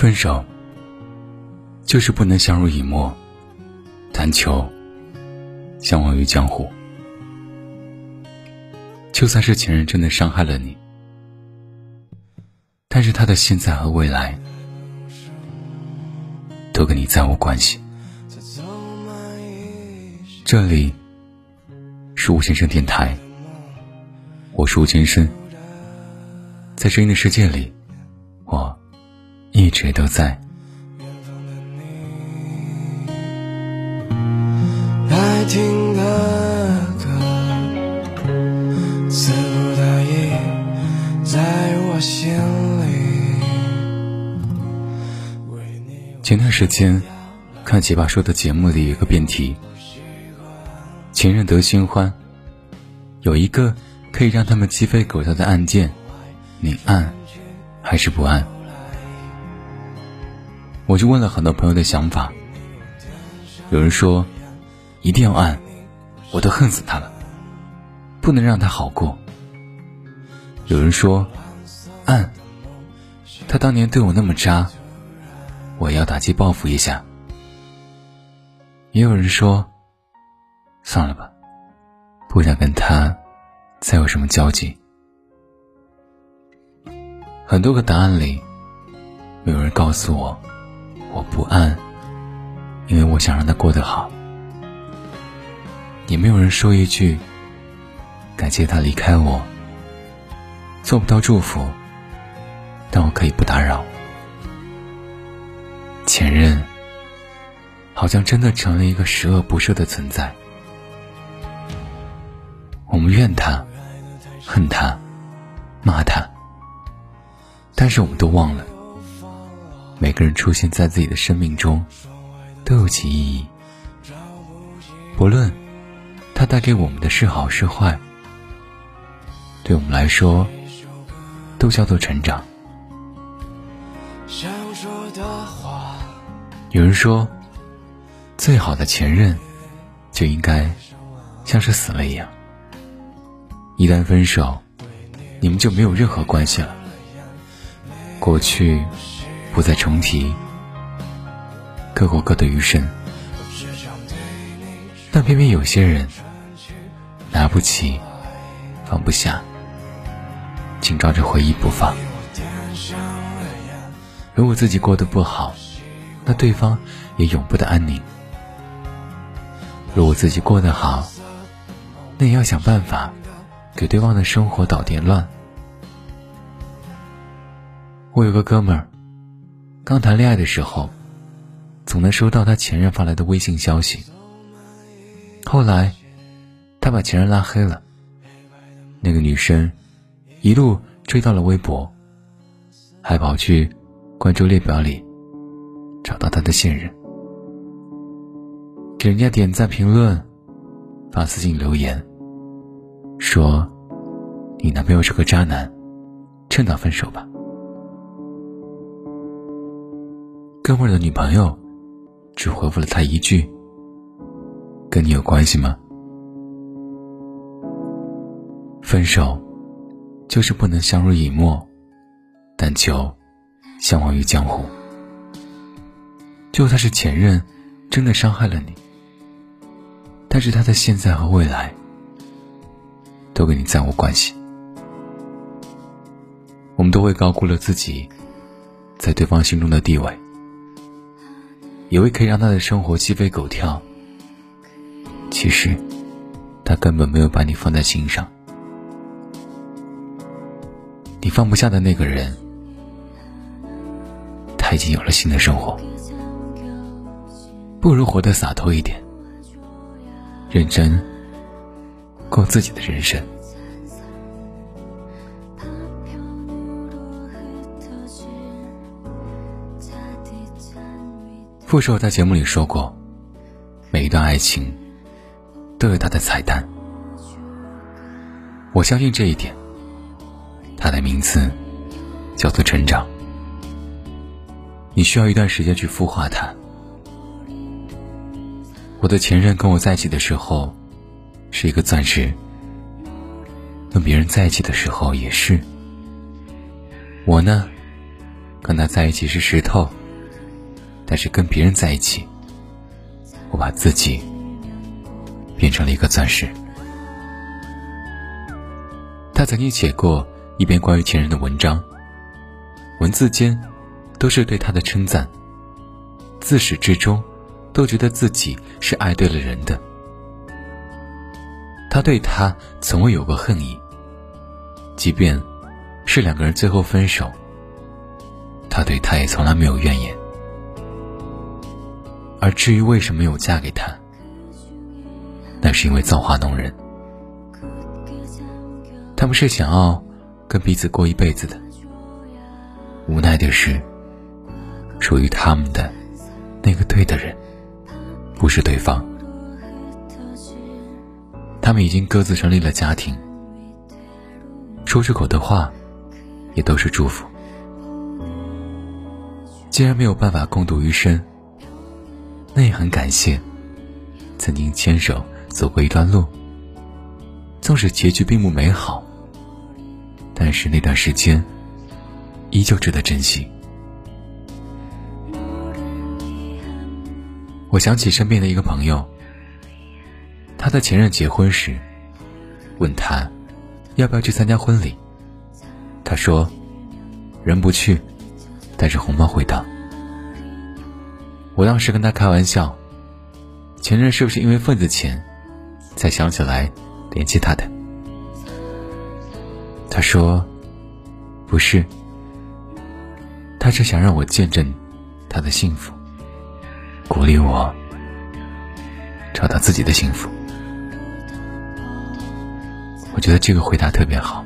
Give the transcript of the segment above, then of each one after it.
分手，就是不能相濡以沫，但求相忘于江湖。就算是前任真的伤害了你，但是他的现在和未来都跟你再无关系。这里是吴先生电台，我是吴先生，在声音的世界里，一直都在。爱听的歌，词不达意，在我心里。前段时间看奇葩说的节目里有个辩题：前任得新欢，有一个可以让他们鸡飞狗跳的案件，你按还是不按？我就问了很多朋友的想法，有人说一定要按，我都恨死他了，不能让他好过。有人说按，他当年对我那么渣，我要打击报复一下。也有人说算了吧，不想跟他再有什么交集。很多个答案里，没有人告诉我。我不安，因为我想让他过得好。也没有人说一句感谢他离开我，做不到祝福，但我可以不打扰。前任好像真的成了一个十恶不赦的存在，我们怨他、恨他、骂他，但是我们都忘了。每个人出现在自己的生命中，都有其意义。不论它带给我们的是好是坏，对我们来说，都叫做成长。有人说，最好的前任，就应该像是死了一样。一旦分手，你们就没有任何关系了。过去。不再重提，各过各的余生。但偏偏有些人拿不起，放不下，紧抓着回忆不放。如果自己过得不好，那对方也永不得安宁；如果自己过得好，那也要想办法给对方的生活捣点乱。我有个哥们儿。刚谈恋爱的时候，总能收到他前任发来的微信消息。后来，他把前任拉黑了。那个女生一路追到了微博，还跑去关注列表里找到他的现任，给人家点赞、评论、发私信留言，说：“你男朋友是个渣男，趁早分手吧。”哥们儿的女朋友只回复了他一句：“跟你有关系吗？”分手就是不能相濡以沫，但求相忘于江湖。就算是前任真的伤害了你，但是他的现在和未来都跟你再无关系。我们都会高估了自己在对方心中的地位。以为可以让他的生活鸡飞狗跳，其实他根本没有把你放在心上。你放不下的那个人，他已经有了新的生活。不如活得洒脱一点，认真过自己的人生。傅首在节目里说过，每一段爱情都有它的彩蛋。我相信这一点。它的名字叫做成长。你需要一段时间去孵化它。我的前任跟我在一起的时候是一个钻石，跟别人在一起的时候也是。我呢，跟他在一起是石头，但是跟别人在一起，我把自己变成了一个钻石。他曾经写过一篇关于前任的文章，文字间都是对他的称赞，自始至终都觉得自己是爱对了人的。他对他从未有过恨意，即便是两个人最后分手，他对他也从来没有怨言。而至于为什么没有嫁给他，那是因为造化弄人。他们是想要跟彼此过一辈子的，无奈的是，属于他们的那个对的人，不是对方。他们已经各自成立了家庭，说出口的话也都是祝福。既然没有办法共度余生，那也很感谢曾经牵手走过一段路，纵使结局并不美好。但是那段时间，依旧值得珍惜。我想起身边的一个朋友，他的前任结婚时，问他要不要去参加婚礼。他说：“人不去，但是红包会到。”我当时跟他开玩笑：“前任是不是因为份子钱，才想起来联系他的？”他说：“不是，他是想让我见证他的幸福，鼓励我找到自己的幸福。”我觉得这个回答特别好。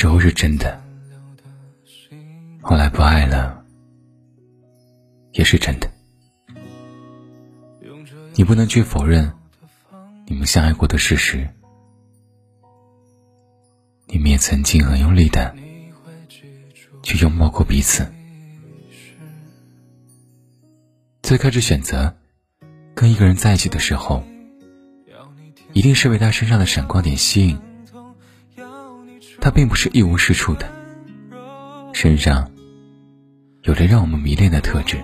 时候是真的。后来不爱了，也是真的。你不能去否认你们相爱过的事实。你们也曾经很用力的去拥抱过彼此。最开始选择跟一个人在一起的时候，一定是被他身上的闪光点吸引。他并不是一无是处的，身上。有着让我们迷恋的特质。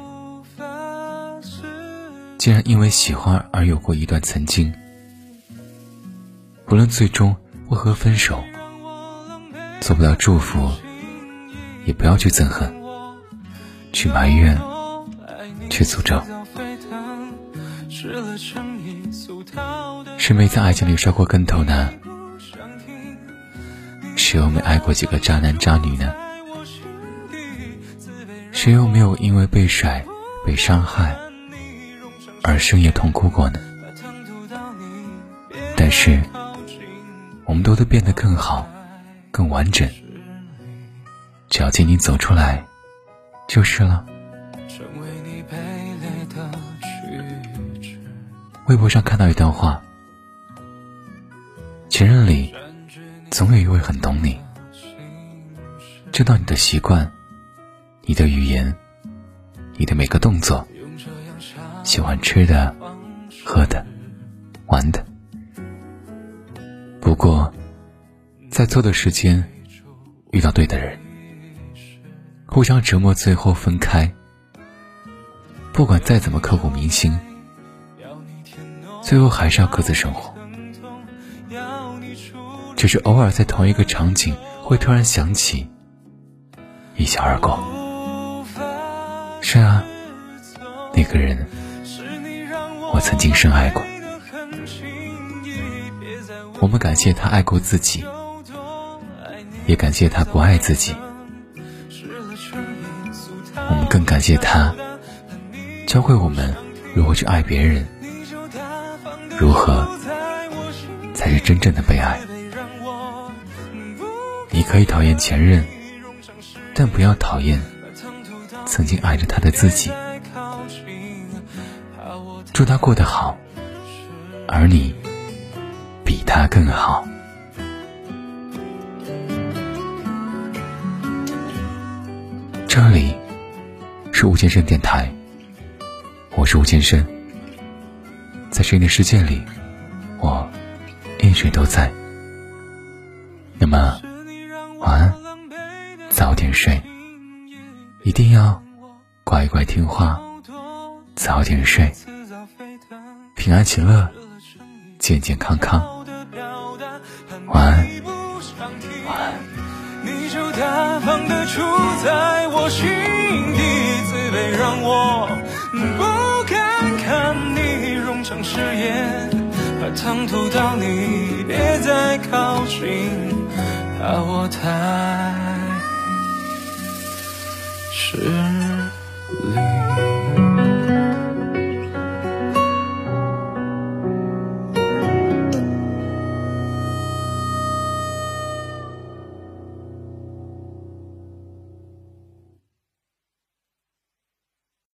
既然因为喜欢而有过一段曾经，不论最终为何分手，做不到祝福，也不要去憎恨，去埋怨，去诅咒。是没在爱情里摔过跟头呢？谁又没爱过几个渣男渣女呢？谁又没有因为被甩、被伤害而深夜痛哭过呢？但是，我们都会变得更好、更完整。只要尽力走出来，就是了。微博上看到一段话：前任里，总有一位很懂你，知道你的习惯。你的语言，你的每个动作，喜欢吃的、喝的、玩的。不过，在错的时间遇到对的人，互相折磨，最后分开。不管再怎么刻骨铭心，最后还是要各自生活。只是偶尔在同一个场景，会突然想起，一笑而过。是啊，那个人，我曾经深爱过。我们感谢他爱过自己，也感谢他不爱自己。我们更感谢他，教会我们如何去爱别人，如何才是真正的被爱。你可以讨厌前任，但不要讨厌。曾经爱着他的自己，祝他过得好，而你比他更好。这里是吴先生电台，我是吴先生，在谁的世界里，我一直都在。那么，晚安，早点睡，一定要乖乖听话，早点睡，平安喜乐，健健康康，晚安，晚安。让我不敢看你融成誓言，怕烫透到你，别再靠近，怕我太痴。